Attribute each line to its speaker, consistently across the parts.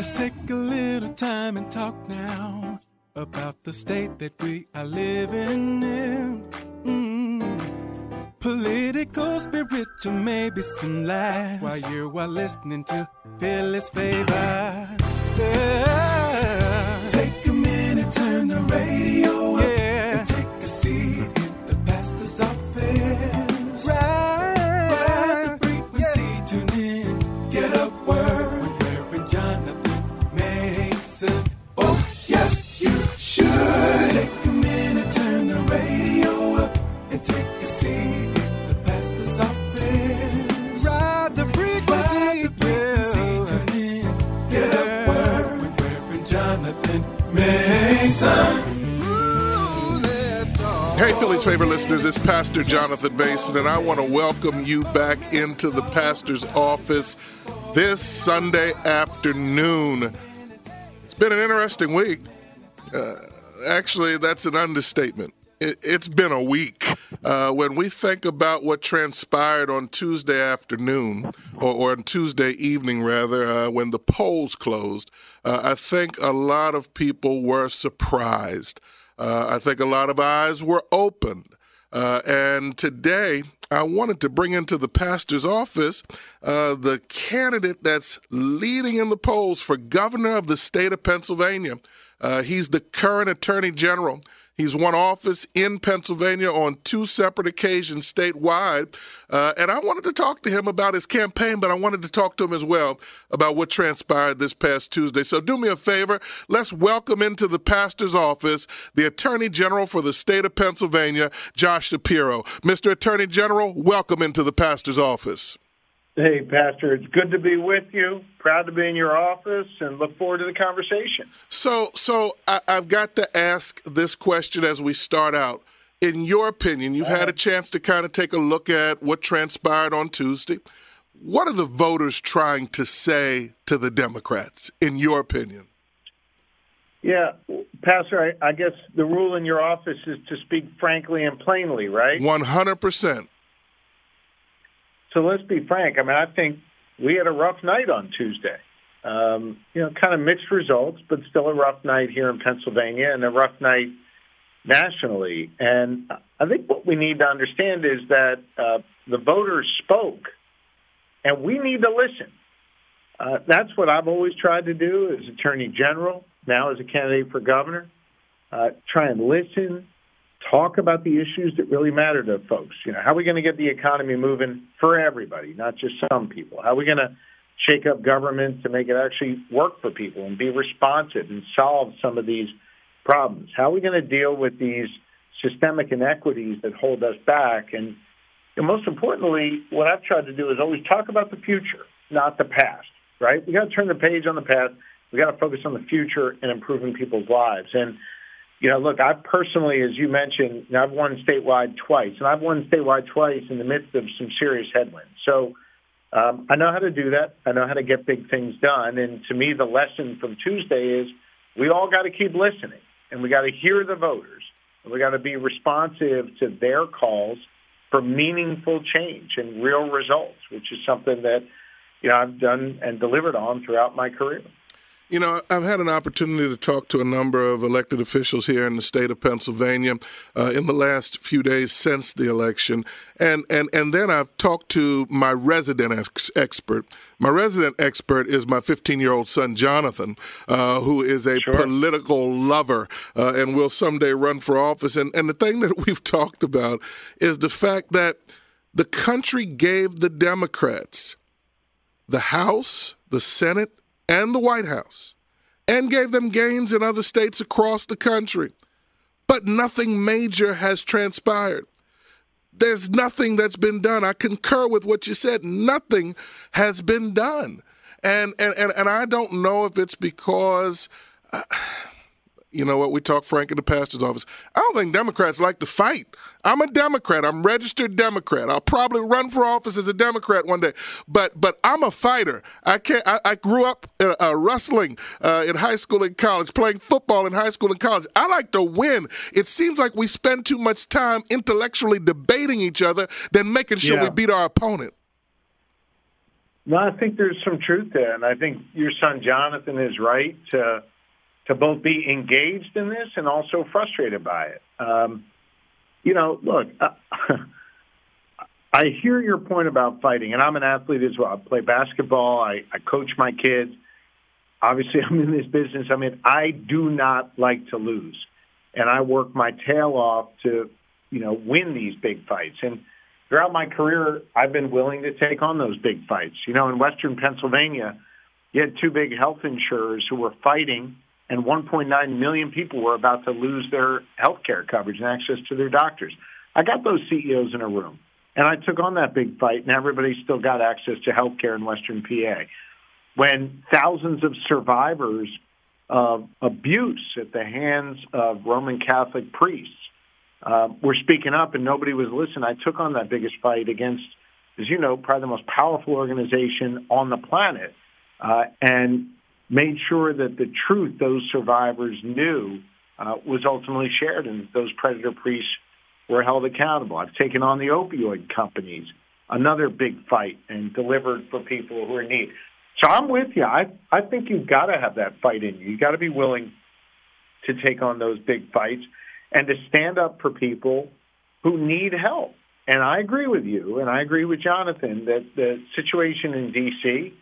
Speaker 1: Let's take a little time and talk now about the state that we are living in. Mm. Political, spiritual, maybe some laughs while you are listening to Phyllis Favor. Yeah.
Speaker 2: Philly's favorite listeners, it's Pastor Jonathan Mason, and I want to welcome you back into the pastor's office this Sunday afternoon. It's been an interesting week. Uh, actually, that's an understatement. It, has been a week. Uh, when we think about what transpired on Tuesday afternoon, or, or on Tuesday evening, rather, uh, when the polls closed, uh, I think a lot of people were surprised. Uh, I think a lot of eyes were opened. Uh, and today, I wanted to bring into the pastor's office uh, the candidate that's leading in the polls for governor of the state of Pennsylvania. Uh, he's the current attorney general. He's won office in Pennsylvania on two separate occasions statewide. Uh, and I wanted to talk to him about his campaign, but I wanted to talk to him as well about what transpired this past Tuesday. So do me a favor. Let's welcome into the pastor's office the Attorney General for the state of Pennsylvania, Josh Shapiro. Mr. Attorney General, welcome into the pastor's office.
Speaker 3: Hey, Pastor, it's good to be with you. Proud to be in your office and look forward to the conversation.
Speaker 2: So, so I, have got to ask this question as we start out. In your opinion, you've had a uh-huh. chance to kind of take a look at what transpired on Tuesday. What are the voters trying to say to the Democrats, in your opinion?
Speaker 3: Yeah, Pastor, I, I guess the rule in your office is to speak frankly and plainly, right?
Speaker 2: 100%.
Speaker 3: So let's be frank. I mean, I think we had a rough night on Tuesday. Um, you know, kind of mixed results, but still a rough night here in Pennsylvania and a rough night nationally. And I think what we need to understand is that uh, the voters spoke, and we need to listen. Uh, that's what I've always tried to do as Attorney General, now as a candidate for governor. Uh, try and listen, talk about the issues that really matter to folks. You know, how are we going to get the economy moving for everybody, not just some people? How are we going to shake up government to make it actually work for people and be responsive and solve some of these problems? How are we going to deal with these systemic inequities that hold us back? And, and most importantly, what I've tried to do is always talk about the future, not the past, right? We got to turn the page on the past. We got to focus on the future and improving people's lives. And you know, look, I personally, as you mentioned, I've won statewide twice, and I've won statewide twice in the midst of some serious headwinds. So um, I know how to do that. I know how to get big things done. And to me, the lesson from Tuesday is we all got to keep listening, and we got to hear the voters, and we got to be responsive to their calls for meaningful change and real results, which is something that you know I've done and delivered on throughout my career.
Speaker 2: You know, I've had an opportunity to talk to a number of elected officials here in the state of Pennsylvania uh, in the last few days since the election, and and and then I've talked to my resident ex- expert. My resident expert is my 15-year-old son Jonathan, uh, who is a sure. political lover uh, and will someday run for office. And and the thing that we've talked about is the fact that the country gave the Democrats the House, the Senate and the White House and gave them gains in other states across the country. But nothing major has transpired. There's nothing that's been done. I concur with what you said. Nothing has been done. And and and, and I don't know if it's because uh, you know what? We talk Frank in the pastor's office. I don't think Democrats like to fight. I'm a Democrat. I'm registered Democrat. I'll probably run for office as a Democrat one day. But but I'm a fighter. I can't. I, I grew up uh, uh, wrestling uh, in high school and college, playing football in high school and college. I like to win. It seems like we spend too much time intellectually debating each other than making sure yeah. we beat our opponent.
Speaker 3: No, I think there's some truth there, and I think your son Jonathan is right to to both be engaged in this and also frustrated by it. Um, you know, look, uh, I hear your point about fighting, and I'm an athlete as well. I play basketball. I, I coach my kids. Obviously, I'm in this business. I mean, I do not like to lose, and I work my tail off to, you know, win these big fights. And throughout my career, I've been willing to take on those big fights. You know, in Western Pennsylvania, you had two big health insurers who were fighting, and 1.9 million people were about to lose their health care coverage and access to their doctors. I got those CEOs in a room. And I took on that big fight, and everybody still got access to health care in Western PA. When thousands of survivors of abuse at the hands of Roman Catholic priests uh, were speaking up and nobody was listening, I took on that biggest fight against, as you know, probably the most powerful organization on the planet, uh, and made sure that the truth those survivors knew uh, was ultimately shared, and those predator priests were held accountable. I've taken on the opioid companies, another big fight, and delivered for people who are in need. So I'm with you. I I think you've got to have that fight in you. You got to be willing to take on those big fights and to stand up for people who need help. And I agree with you, and I agree with Jonathan that the situation in D.C.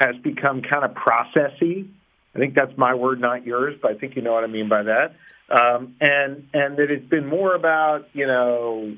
Speaker 3: has become kind of processy I think that's my word, not yours, but I think you know what I mean by that. Um, and and that it's been more about you know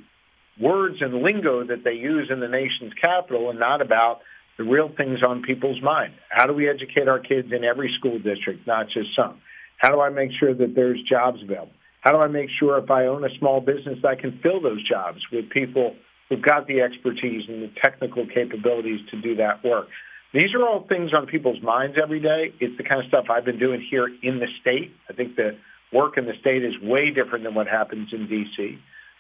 Speaker 3: words and lingo that they use in the nation's capital, and not about the real things on people's mind. How do we educate our kids in every school district, not just some? How do I make sure that there's jobs available? How do I make sure if I own a small business I can fill those jobs with people who've got the expertise and the technical capabilities to do that work? These are all things on people's minds every day. It's the kind of stuff I've been doing here in the state. I think the work in the state is way different than what happens in D.C.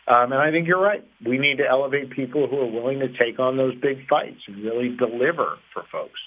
Speaker 3: Um, and I think you're right. We need to elevate people who are willing to take on those big fights and really deliver for folks.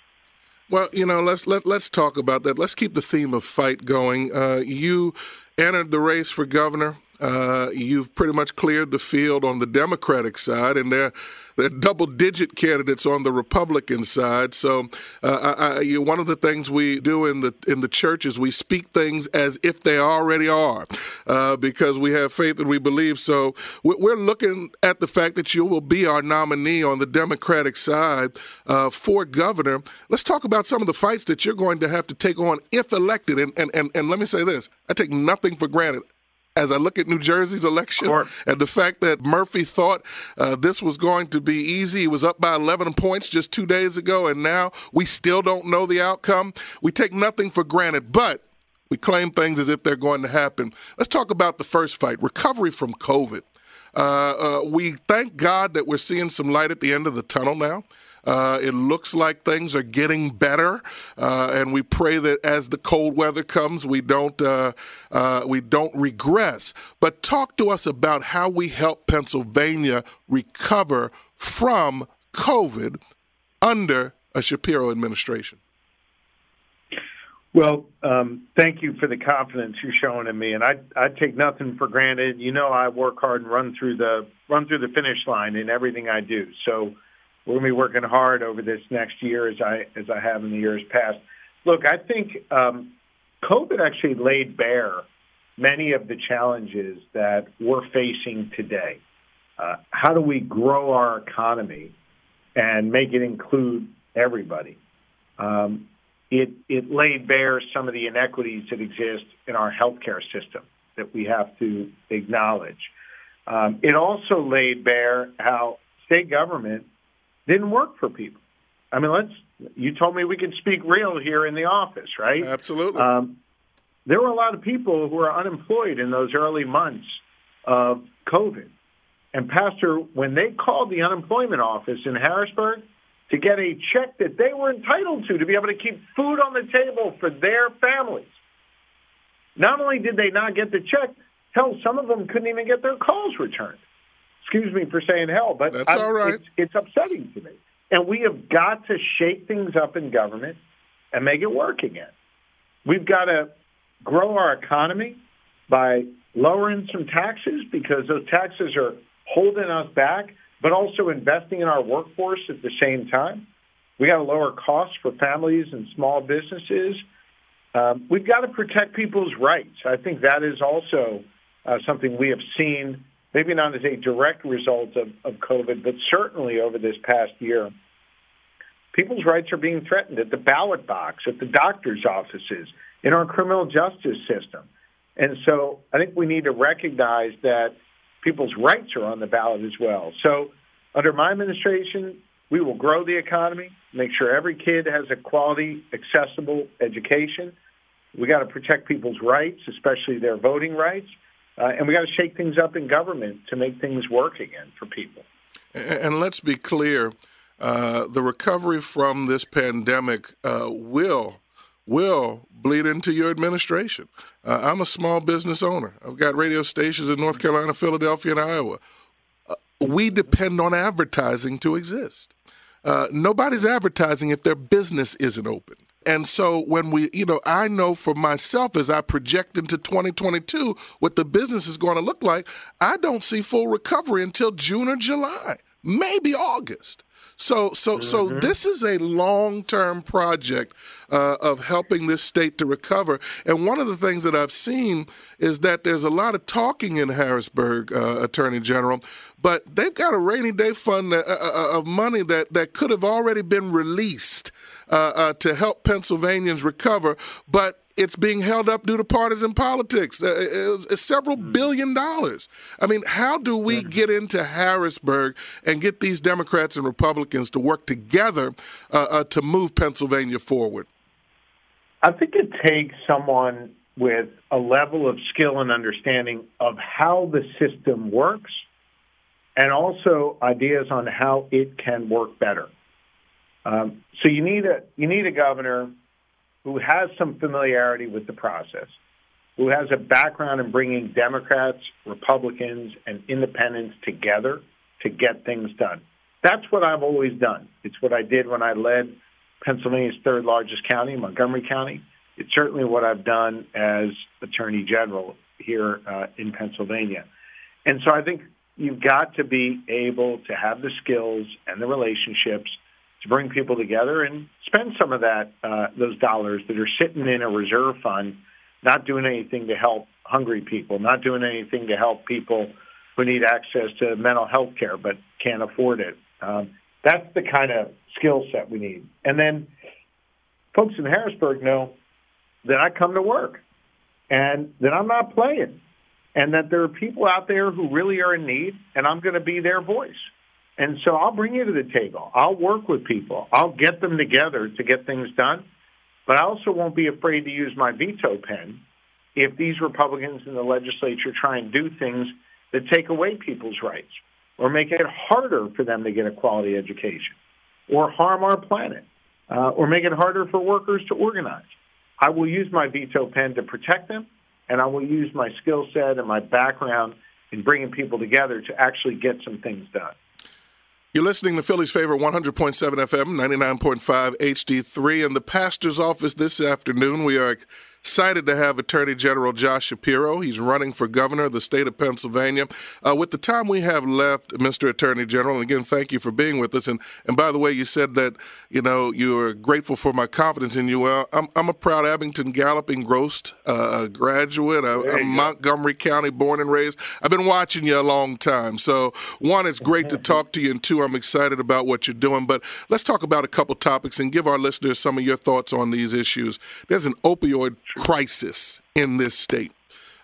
Speaker 2: Well, you know, let's let let's talk about that. Let's keep the theme of fight going. Uh, you entered the race for governor. Uh, you've pretty much cleared the field on the Democratic side, and they're, they're double-digit candidates on the Republican side. So, uh, I, I, you one of the things we do in the in the church is we speak things as if they already are, uh, because we have faith and we believe. So, we're looking at the fact that you will be our nominee on the Democratic side uh, for governor. Let's talk about some of the fights that you're going to have to take on if elected. And and and, and let me say this: I take nothing for granted as I look at New Jersey's election and the fact that Murphy thought uh, this was going to be easy. He was up by 11 points just two days ago, and now we still don't know the outcome. We take nothing for granted, but we claim things as if they're going to happen. Let's talk about the first fight recovery from COVID. Uh, uh, we thank God that we're seeing some light at the end of the tunnel now. Uh, it looks like things are getting better, uh, and we pray that as the cold weather comes, we don't uh, uh, we don't regress. But talk to us about how we help Pennsylvania recover from COVID under a Shapiro administration.
Speaker 3: Well, um, thank you for the confidence you're showing in me, and I I take nothing for granted. You know, I work hard and run through the run through the finish line in everything I do. So we're going to be working hard over this next year as I as I have in the years past. Look, I think um, COVID actually laid bare many of the challenges that we're facing today. Uh, how do we grow our economy and make it include everybody? Um, it, it laid bare some of the inequities that exist in our healthcare system that we have to acknowledge. Um, it also laid bare how state government didn't work for people. I mean, let's. You told me we could speak real here in the office, right?
Speaker 2: Absolutely. Um,
Speaker 3: there were a lot of people who were unemployed in those early months of COVID. And Pastor, when they called the unemployment office in Harrisburg to get a check that they were entitled to to be able to keep food on the table for their families, not only did they not get the check, hell, some of them couldn't even get their calls returned excuse me for saying hell, but
Speaker 2: that's all right.
Speaker 3: It's, it's upsetting to me. And we have got to shake things up in government and make it work again. We've got to grow our economy by lowering some taxes because those taxes are holding us back, but also investing in our workforce at the same time. We got to lower costs for families and small businesses. Um, we've got to protect people's rights. I think that is also uh, something we have seen, maybe not as a direct result of, of COVID, but certainly over this past year. People's rights are being threatened at the ballot box, at the doctor's offices, in our criminal justice system. And so I think we need to recognize that people's rights are on the ballot as well. So under my administration, we will grow the economy, make sure every kid has a quality, accessible education. We got to protect people's rights, especially their voting rights. Uh, and we got to shake things up in government to make things work again for people.
Speaker 2: And let's be clear, uh, the recovery from this pandemic uh, will will bleed into your administration. Uh, I'm a small business owner. I've got radio stations in North Carolina, Philadelphia, and Iowa. Uh, we depend on advertising to exist. Uh, nobody's advertising if their business isn't open. And so when we, you know, I know for myself as I project into 2022 what the business is going to look like, I don't see full recovery until June or July, maybe August. So, so, so mm-hmm. this is a long-term project uh, of helping this state to recover. And one of the things that I've seen is that there's a lot of talking in Harrisburg, uh, Attorney General, but they've got a rainy day fund uh, uh, uh of money that that could have already been released uh, to help Pennsylvanians recover, but it's being held up due to partisan politics. Uh, it's, it's several hmm. billion dollars. I mean, how do we get into Harrisburg and get these Democrats and Republicans to work together uh, uh, to move Pennsylvania forward?
Speaker 3: I think it takes someone with a level of skill and understanding of how the system works and also ideas on how it can work better. Um, so you need a you need a governor who has some familiarity with the process, who has a background in bringing Democrats, Republicans, and independents together to get things done. That's what I've always done. It's what I did when I led Pennsylvania's third largest county, Montgomery County. It's certainly what I've done as Attorney General here uh, in Pennsylvania. And so I think you've got to be able to have the skills and the relationships to bring people together and spend some of that uh, those dollars that are sitting in a reserve fund, not doing anything to help hungry people, not doing anything to help people who need access to mental health care but can't afford it. Um, that's the kind of skill set we need. And then folks in Harrisburg know that I come to work and that I'm not playing and that there are people out there who really are in need and I'm going to be their voice. And so I'll bring you to the table. I'll work with people. I'll get them together to get things done. But I also won't be afraid to use my veto pen if these Republicans in the legislature try and do things that take away people's rights or make it harder for them to get a quality education or harm our planet uh, or make it harder for workers to organize. I will use my veto pen to protect them, and I will use my skill set and my background in bringing people together to actually get some things done.
Speaker 2: You're listening to Philly's favorite 100.7 FM, 99.5 HD3. In the pastor's office this afternoon, we are Excited to have Attorney General Josh Shapiro. He's running for governor of the state of Pennsylvania. Uh, with the time we have left, Mr. Attorney General, and again, thank you for being with us. And and by the way, you said that you know you are grateful for my confidence in you. Well, I'm I'm a proud Abington Gallup engrossed uh, graduate. I, am Montgomery County born and raised. I've been watching you a long time. So one, it's great to talk to you, and two, I'm excited about what you're doing. But let's talk about a couple topics and give our listeners some of your thoughts on these issues. There's an opioid crisis in this state.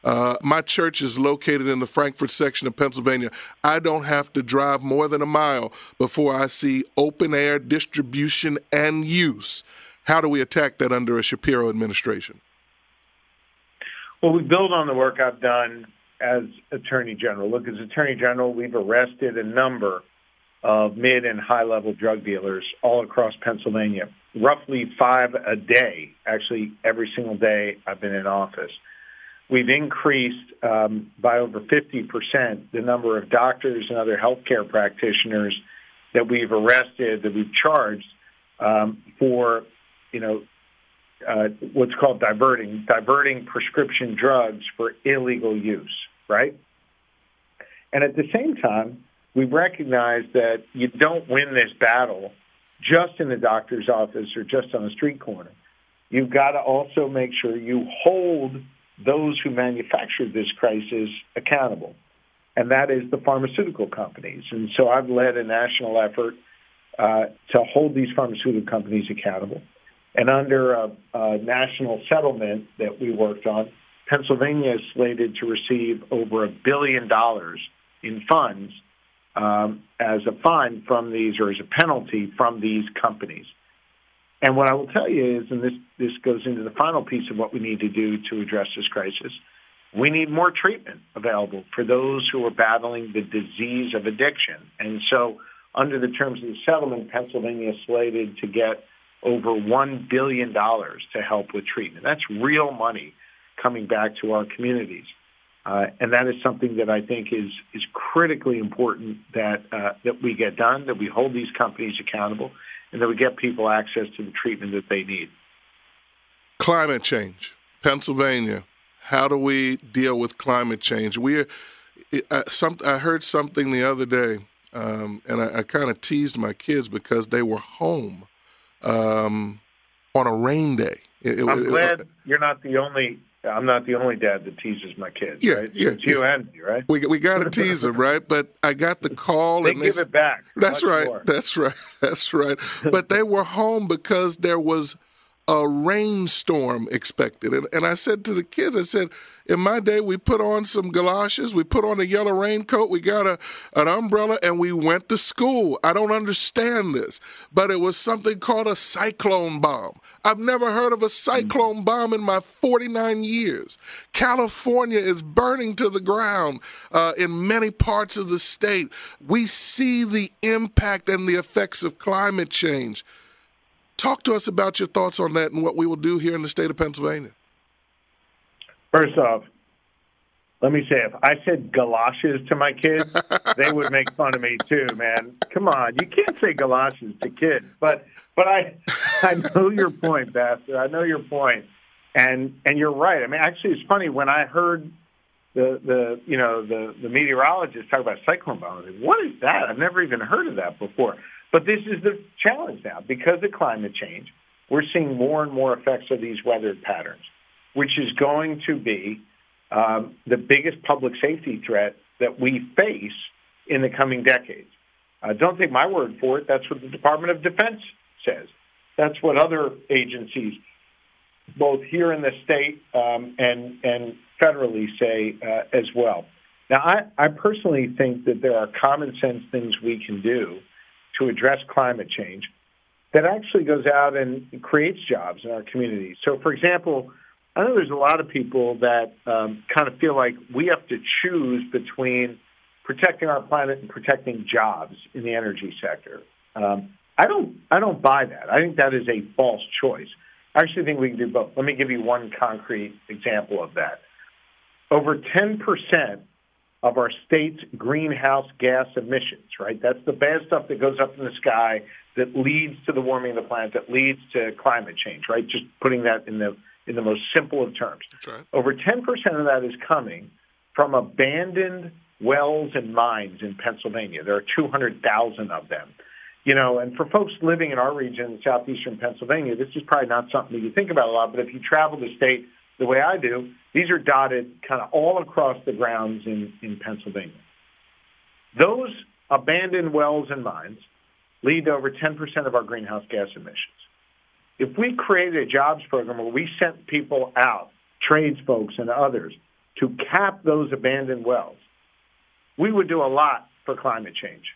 Speaker 2: Uh, my church is located in the Frankford section of Pennsylvania. I don't have to drive more than a mile before I see open air distribution and use. How do we attack that under a Shapiro administration?
Speaker 3: Well, we build on the work I've done as Attorney General. Look, as Attorney General, we've arrested a number of mid and high level drug dealers all across Pennsylvania roughly five a day, actually every single day I've been in office. We've increased um, by over 50% the number of doctors and other healthcare practitioners that we've arrested, that we've charged um, for, you know, uh, what's called diverting, diverting prescription drugs for illegal use, right? And at the same time, we recognize that you don't win this battle just in the doctor's office or just on a street corner. You've got to also make sure you hold those who manufactured this crisis accountable, and that is the pharmaceutical companies. And so I've led a national effort uh, to hold these pharmaceutical companies accountable. And under a, a national settlement that we worked on, Pennsylvania is slated to receive over a billion dollars in funds um, as a fine from these or as a penalty from these companies. And what I will tell you is, and this, this goes into the final piece of what we need to do to address this crisis, we need more treatment available for those who are battling the disease of addiction. And so under the terms of the settlement, Pennsylvania is slated to get over $1 billion to help with treatment. That's real money coming back to our communities. Uh, and that is something that I think is is critically important that uh, that we get done, that we hold these companies accountable, and that we get people access to the treatment that they need.
Speaker 2: Climate change, Pennsylvania. How do we deal with climate change? We, uh, some, I heard something the other day, um, and I, I kind of teased my kids because they were home um, on a rain day.
Speaker 3: It, I'm it, glad you're not the only I'm not the only dad that teases my kids.
Speaker 2: Yeah,
Speaker 3: right?
Speaker 2: yeah,
Speaker 3: it's you
Speaker 2: yeah.
Speaker 3: and me, right?
Speaker 2: We we got to tease them, right? But I got the call
Speaker 3: they
Speaker 2: and
Speaker 3: give
Speaker 2: they,
Speaker 3: it back.
Speaker 2: That's right.
Speaker 3: More.
Speaker 2: That's right. That's right. but they were home because there was a rainstorm expected. And, and I said to the kids, I said, in my day, we put on some galoshes, we put on a yellow raincoat, we got a, an umbrella, and we went to school. I don't understand this, but it was something called a cyclone bomb. I've never heard of a cyclone bomb in my 49 years. California is burning to the ground uh, in many parts of the state. We see the impact and the effects of climate change. Talk to us about your thoughts on that and what we will do here in the state of Pennsylvania.
Speaker 3: First off, let me say, if I said galoshes to my kids, they would make fun of me too, man. Come on, you can't say galoshes to kids. But but I I know your point, Bastard. I know your point, and and you're right. I mean, actually, it's funny when I heard the the you know the the meteorologist talk about cyclone bomb. Like, what is that? I've never even heard of that before. But this is the challenge now. Because of climate change, we're seeing more and more effects of these weather patterns, which is going to be um, the biggest public safety threat that we face in the coming decades. Uh, don't take my word for it. That's what the Department of Defense says. That's what other agencies, both here in the state um, and and federally, say uh, as well. Now, I, I personally think that there are common sense things we can do to address climate change that actually goes out and creates jobs in our communities. So, for example, I know there's a lot of people that um, kind of feel like we have to choose between protecting our planet and protecting jobs in the energy sector. Um, I don't. I don't buy that. I think that is a false choice. I actually think we can do both. Let me give you one concrete example of that. Over 10 percent of our state's greenhouse gas emissions, right? That's the bad stuff that goes up in the sky that leads to the warming of the planet, that leads to climate change, right? Just putting that in the in the most simple of terms.
Speaker 2: Right.
Speaker 3: Over 10% of that is coming from abandoned wells and mines in Pennsylvania. There are 200,000 of them. You know, and for folks living in our region, southeastern Pennsylvania, this is probably not something that you think about a lot, but if you travel the state the way I do, these are dotted kind of all across the grounds in, in Pennsylvania. Those abandoned wells and mines lead to over 10% of our greenhouse gas emissions. If we created a jobs program where we sent people out, trades folks and others, to cap those abandoned wells, we would do a lot for climate change.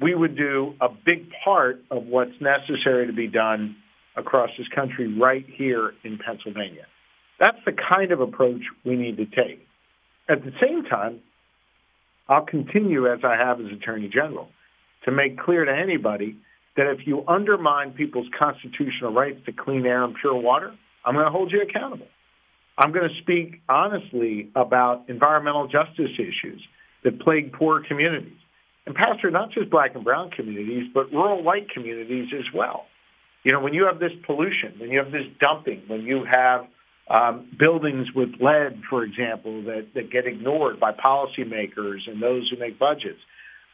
Speaker 3: We would do a big part of what's necessary to be done across this country right here in Pennsylvania. That's the kind of approach we need to take. At the same time, I'll continue as I have as Attorney General to make clear to anybody that if you undermine people's constitutional rights to clean air and pure water, I'm going to hold you accountable. I'm going to speak honestly about environmental justice issues that plague poor communities. And Pastor, not just black and brown communities, but rural white communities as well. You know, when you have this pollution, when you have this dumping, when you have um, buildings with lead, for example, that, that get ignored by policymakers and those who make budgets.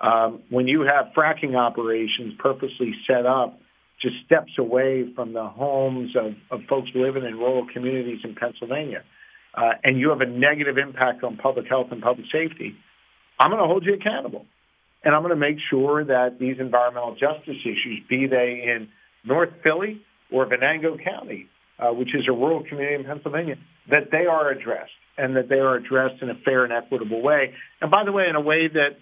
Speaker 3: Um, when you have fracking operations purposely set up just steps away from the homes of, of folks living in rural communities in Pennsylvania, uh, and you have a negative impact on public health and public safety, I'm going to hold you accountable. And I'm going to make sure that these environmental justice issues, be they in North Philly or Venango County, uh, which is a rural community in Pennsylvania, that they are addressed and that they are addressed in a fair and equitable way. And by the way, in a way that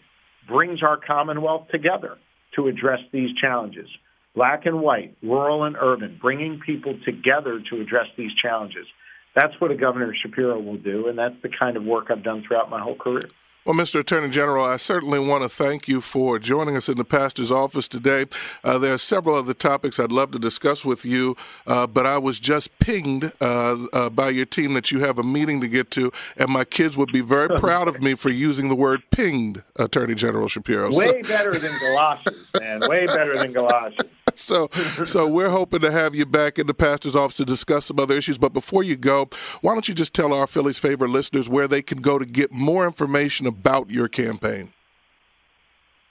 Speaker 3: brings our Commonwealth together to address these challenges. Black and white, rural and urban, bringing people together to address these challenges. That's what a Governor Shapiro will do, and that's the kind of work I've done throughout my whole career.
Speaker 2: Well, Mr. Attorney General, I certainly want to thank you for joining us in the pastor's office today. Uh, there are several other topics I'd love to discuss with you, uh, but I was just pinged uh, uh by your team that you have a meeting to get to, and my kids would be very proud of me for using the word pinged, Attorney General Shapiro.
Speaker 3: Way so. better than galoshes, man. Way better than galoshes.
Speaker 2: so so we're hoping to have you back in the pastor's office to discuss some other issues. But before you go, why don't you just tell our Philly's favorite listeners where they can go to get more information about your campaign?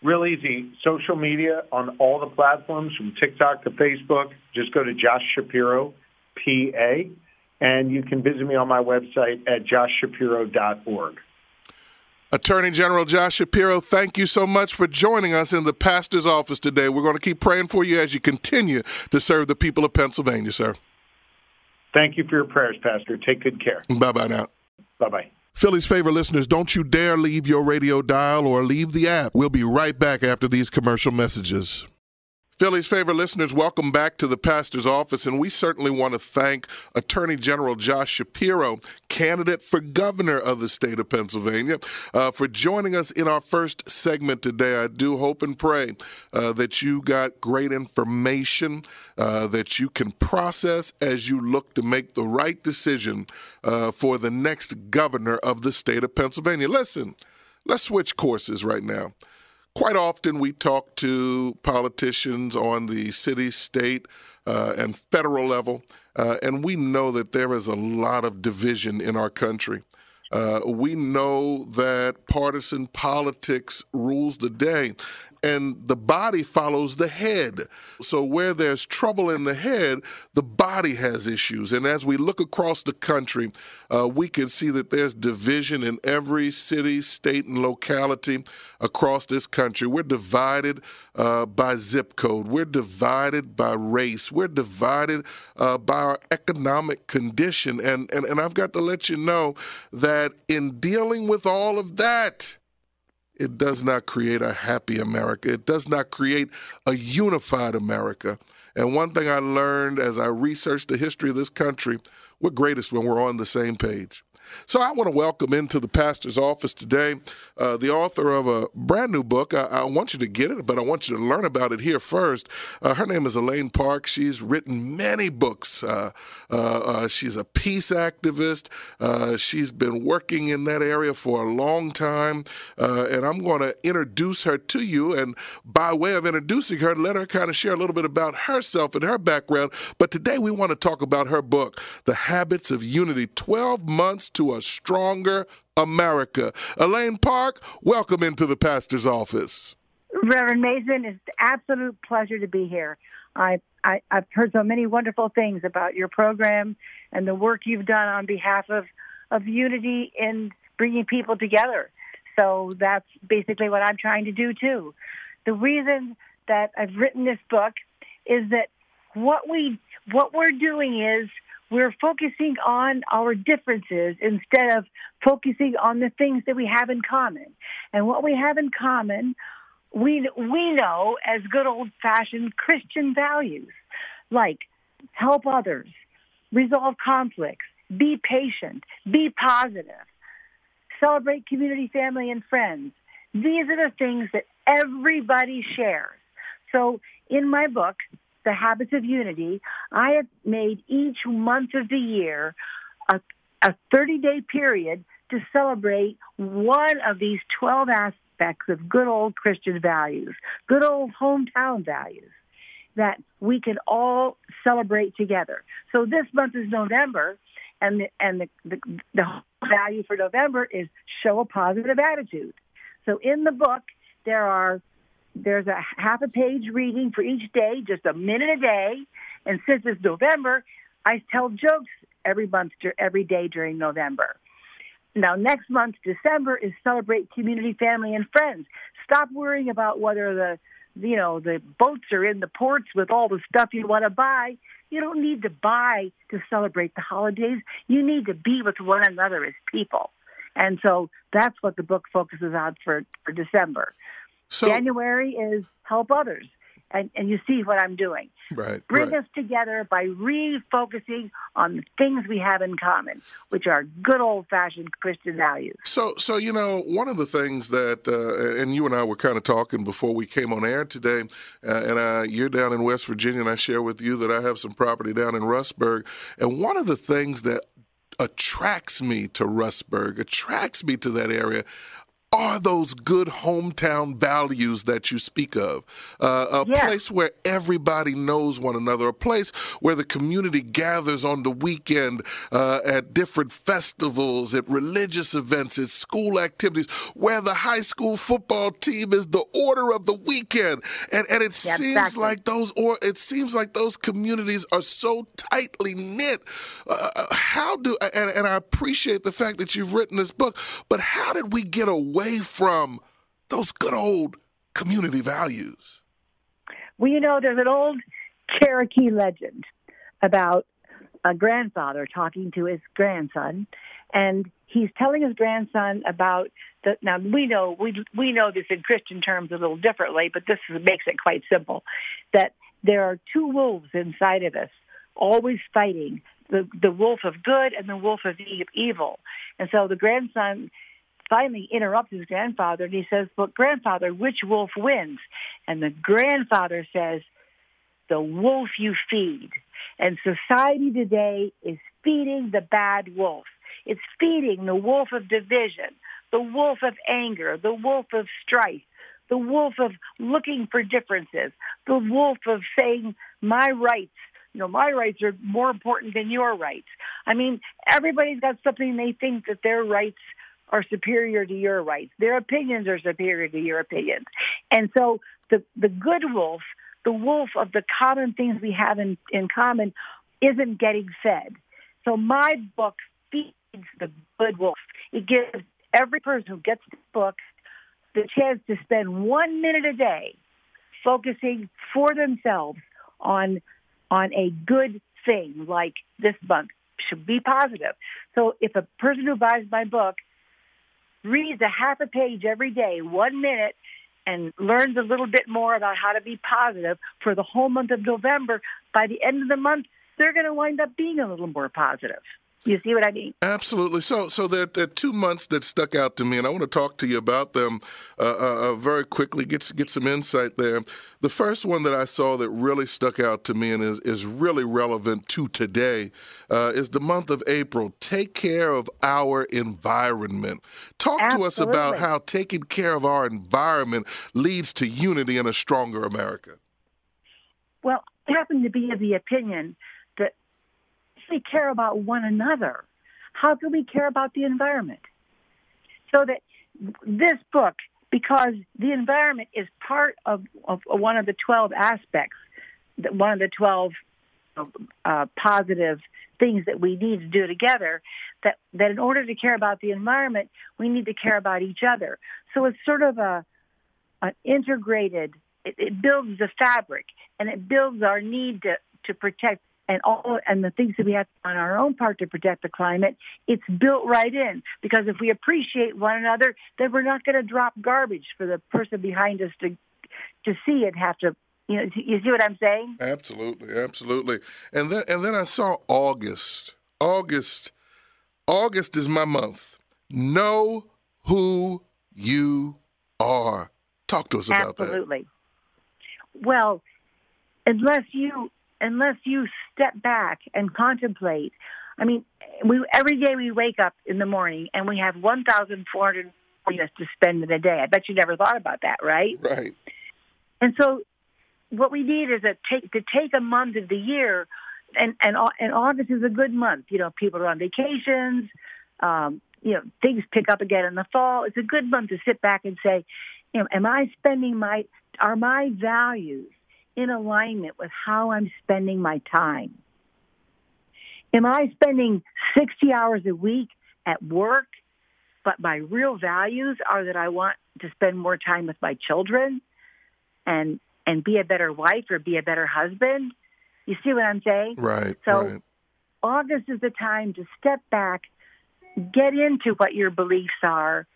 Speaker 3: Real easy. Social media on all the platforms from TikTok to Facebook. Just go to Josh Shapiro, PA, and you can visit me on my website at joshshapiro.org.
Speaker 2: Attorney General Josh Shapiro, thank you so much for joining us in the pastor's office today. We're going to keep praying for you as you continue to serve the people of Pennsylvania, sir.
Speaker 3: Thank you for your prayers, Pastor. Take good care.
Speaker 2: Bye bye now.
Speaker 3: Bye bye.
Speaker 2: Philly's favorite listeners, don't you dare leave your radio dial or leave the app. We'll be right back after these commercial messages. Philly's favorite listeners, welcome back to the pastor's office. And we certainly want to thank Attorney General Josh Shapiro, candidate for governor of the state of Pennsylvania, uh, for joining us in our first segment today. I do hope and pray uh, that you got great information uh, that you can process as you look to make the right decision uh, for the next governor of the state of Pennsylvania. Listen, let's switch courses right now quite often we talk to politicians on the city, state, uh, and federal level, uh, and we know that there is a lot of division in our country. Uh, we know that partisan politics rules the day and the body follows the head. So where there's trouble in the head, the body has issues. And as we look across the country, uh, we can see that there's division in every city, state, and locality across this country. We're divided uh, by zip code. We're divided by race. We're divided uh, by our economic condition. And, and, and I've got to let you know that in dealing with all of that, it does not create a happy America. It does not create a unified America. And one thing I learned as I researched the history of this country, we're greatest when we're on the same page. So I want to welcome into the pastor's office today uh, the author of a brand new book. I, I, want you to get it, but I want you to learn about it here first. Uh, her name is Elaine Parke. She's written many books. Uh, uh, uh she's a peace activist. Uh, she's been working in that area for a long time. and I'm going to introduce her to you. And by way of introducing her, let her kind of share a little bit about herself and her background. But today we want to talk about her book, The Habits of Unity 12 Months to a Stronger America. Elaine Parke, welcome into the pastor's office.
Speaker 4: Reverend Mason, it's an absolute pleasure to be here. I, I, have heard so many wonderful things about your program and the work you've done on behalf of, of unity in bringing people together. So that's basically what I'm trying to do too. The reason that I've written this book is that what we what we're doing is we're focusing on our differences instead of focusing on the things that we have in common. And what we have in common, we, we know as good old fashioned Christian values like help others, resolve conflicts, be patient, be positive, celebrate community, family, and friends. These are the things that everybody shares. So in my book, the habits of unity, I have made each month of the year a, a 30-day period to celebrate one of these 12 aspects of good old Christian values, good old hometown values that we can all celebrate together. So this month is November, and the, and the, the, the value for November is show a positive attitude. So in the book, there are there's a half a page reading for each day, just a minute a day. And since it's November, I tell jokes every month, every day during November. Now, next month, December, is celebrate community, family, and friends. Stop worrying about whether the you know the boats are in the ports with all the stuff you want to buy. You don't need to buy to celebrate the holidays. You need to be with one another as people. And so that's what the book focuses on for, for December. So, January is help others and, and you see what I'm doing.
Speaker 2: Right.
Speaker 4: Bring
Speaker 2: right.
Speaker 4: us together by refocusing on the things we have in common, which are good old fashioned Christian values.
Speaker 2: So, so you know, one of the things that, uh, and you and I were kind of talking before we came on air today, uh, and uh, you're down in West Virginia, and I share with you that I have some property down in Rustburg, and one of the things that attracts me to Rustburg, attracts me to that area are those good hometown values that you speak of? Uh, a place where everybody knows one another, a place where the community gathers on the weekend uh, at different festivals, at religious events, at school activities, where the high school football team is the order of the weekend. And, and it
Speaker 4: yeah,
Speaker 2: seems
Speaker 4: exactly.
Speaker 2: like those or it seems like those communities are so tightly knit. Uh, uh how do and, and I appreciate the fact that you've written this book, but how did we get away? Away from those good old community values?
Speaker 4: Well, you know, there's an old Cherokee legend about a grandfather talking to his grandson, and he's telling his grandson about the. Now we know we we know this in Christian terms a little differently, but this makes it quite simple. That there are two wolves inside of us, always fighting the the wolf of good and the wolf of evil. And so the grandson finally interrupts his grandfather and he says, but grandfather, which wolf wins? And the grandfather says, the wolf you feed. And society today is feeding the bad wolf. It's feeding the wolf of division, the wolf of anger, the wolf of strife, the wolf of looking for differences, the wolf of saying my rights you know, my rights are more important than your rights. I mean, everybody's got something they think that their rights are superior to your rights. Their opinions are superior to your opinions. And so the, the good wolf, the wolf of the common things we have in, in common, isn't getting fed. So my book feeds the good wolf. It gives every person who gets the book the chance to spend one minute a day focusing for themselves on on a good thing like this month should be positive. So if a person who buys my book reads a half a page every day, one minute, and learns a little bit more about how to be positive for the whole month of November, by the end of the month, they're going to wind up being a little more positive. You see what I mean?
Speaker 2: Absolutely. So, so there, there, are two months that stuck out to me, and I want to talk to you about them uh, uh, uh, very quickly. Get get some insight there. The first one that I saw that really stuck out to me and is, is really relevant to today uh, is the month of April. Take care of our environment. Talk
Speaker 4: Absolutely.
Speaker 2: to us about how taking care of our environment leads to unity and a stronger America.
Speaker 4: Well, I happen to be of the opinion we care about one another, how can we care about the environment? So that this book, because the environment is part of, of one of the 12 aspects, one of the 12 uh, positive things that we need to do together, that, that in order to care about the environment, we need to care about each other. So it's sort of a, an integrated, it, it builds the fabric and it builds our need to, to protect and all and the things that we have on our own part to protect the climate, it's built right in. Because if we appreciate one another, then we're not going to drop garbage for the person behind us to to see and have to. You know, you see what I'm saying?
Speaker 2: Absolutely, absolutely. And then and then I saw August. August. August is my month. Know who you are. Talk to us about
Speaker 4: absolutely.
Speaker 2: that.
Speaker 4: Absolutely. Well, unless you unless you step back and contemplate. I mean, we every day we wake up in the morning and we have 1,400 minutes to spend in a day. I bet you never thought about that, right?
Speaker 2: Right.
Speaker 4: And so, what we need is a take to take a month of the year, and and and August is a good month. You know, people are on vacations. Um, you know, things pick up again in the fall. It's a good month to sit back and say, You know, am I spending my, are my values in alignment with how I'm spending my time? Am I spending 60 hours a week at work, but my real values are that I want to spend more time with my children and and be a better wife or be a better husband? You see what I'm saying?
Speaker 2: Right.
Speaker 4: So
Speaker 2: right.
Speaker 4: August is the time to step back, get into what your beliefs are,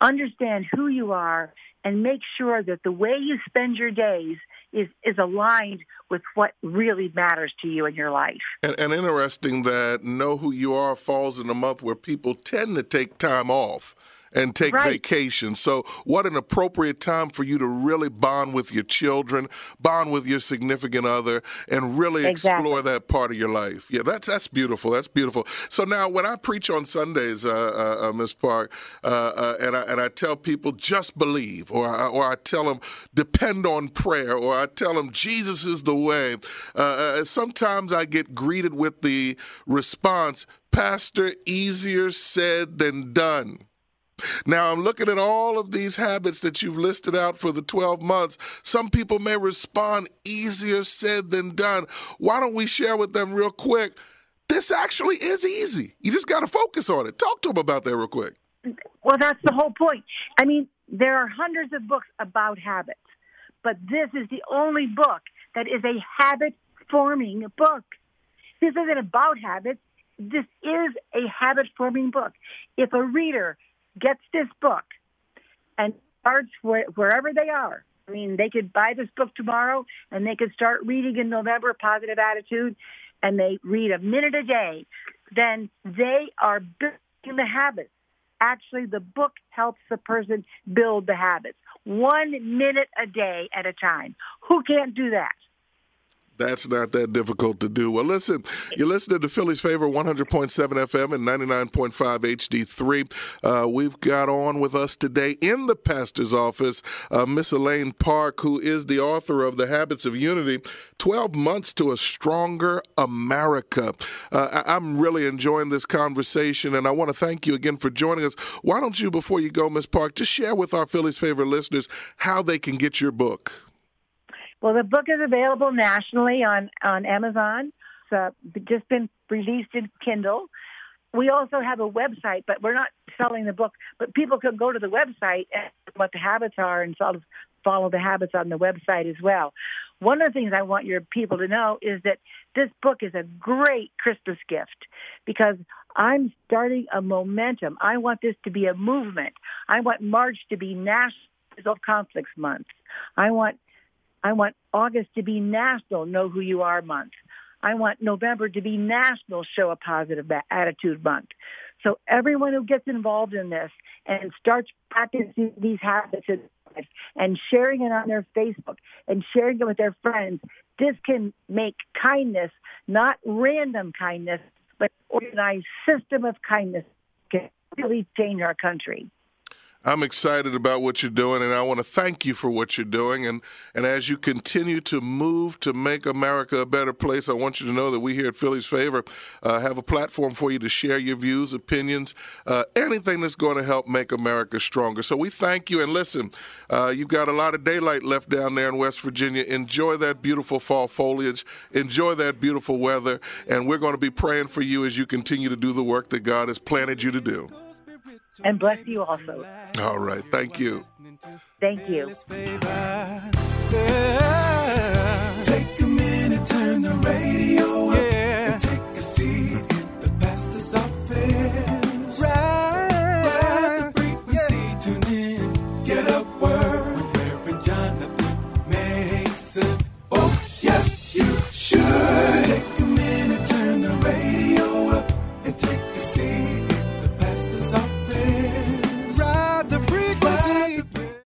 Speaker 4: understand who you are, and make sure that the way you spend your days is, is aligned with what really matters to you in your life.
Speaker 2: And, and interesting that Know Who You Are falls in a month where people tend to take time off and take
Speaker 4: Right.
Speaker 2: vacation. So, what an appropriate time for you to really bond with your children, bond with your significant other, and really
Speaker 4: Exactly.
Speaker 2: explore that part of your life. Yeah, that's that's beautiful. That's beautiful. So now, when I preach on Sundays, uh, uh, uh, Miss Parke, uh, uh, and I and I tell people just believe, or I, or I tell them depend on prayer, or I tell them Jesus is the Uh, uh, sometimes I get greeted with the response, Pastor, easier said than done. Now, I'm looking at all of these habits that you've listed out for the 12 months. Some people may respond easier said than done. Why don't we share with them real quick? This actually is easy. You just got to focus on it. Talk to them about that real quick.
Speaker 4: Well, that's the whole point. I mean, there are hundreds of books about habits, but this is the only book that is a habit forming book. This isn't about habits. This is a habit forming book. If a reader gets this book and starts where, wherever they are, I mean, they could buy this book tomorrow and they could start reading in November, Positive Attitude, and they read a minute a day, then they are building the habits actually the book helps the person build the habits one minute a day at a time who can't do that
Speaker 2: That's not that difficult to do. Well, listen, you're listening to Philly's Favor 100.7 FM and 99.5 HD3. Uh, we've got on with us today in the pastor's office uh, Miss Elaine Parke, who is the author of The Habits of Unity 12 Months to a Stronger America. Uh, I- I'm really enjoying this conversation, and I want to thank you again for joining us. Why don't you, before you go, Miss Parke, just share with our Philly's favorite listeners how they can get your book?
Speaker 4: well the book is available nationally on on amazon it's uh, just been released in kindle we also have a website but we're not selling the book but people could go to the website and what the habits are and sort of follow the habits on the website as well one of the things I want your people to know is that this book is a great Christmas gift because I'm starting a momentum. I want this to be a movement. I want March to be National Conflicts Month. I want I want August to be National Know Who You Are Month. I want November to be National Show a Positive Attitude Month. So everyone who gets involved in this and starts practicing these habits and sharing it on their Facebook and sharing it with their friends, this can make kindness not random kindness, but organized system of kindness can really change our country.
Speaker 2: I'm excited about what you're doing, and I want to thank you for what you're doing. And, and as you continue to move to make America a better place, I want you to know that we here at Philly's Favor uh, have a platform for you to share your views, opinions, uh, anything that's going to help make America stronger. So we thank you. And listen, uh, you've got a lot of daylight left down there in West Virginia. Enjoy that beautiful fall foliage, enjoy that beautiful weather, and we're going to be praying for you as you continue to do the work that God has planted you to do.
Speaker 4: And bless you also.
Speaker 2: All right. Thank you.
Speaker 4: Thank you.
Speaker 1: Favor.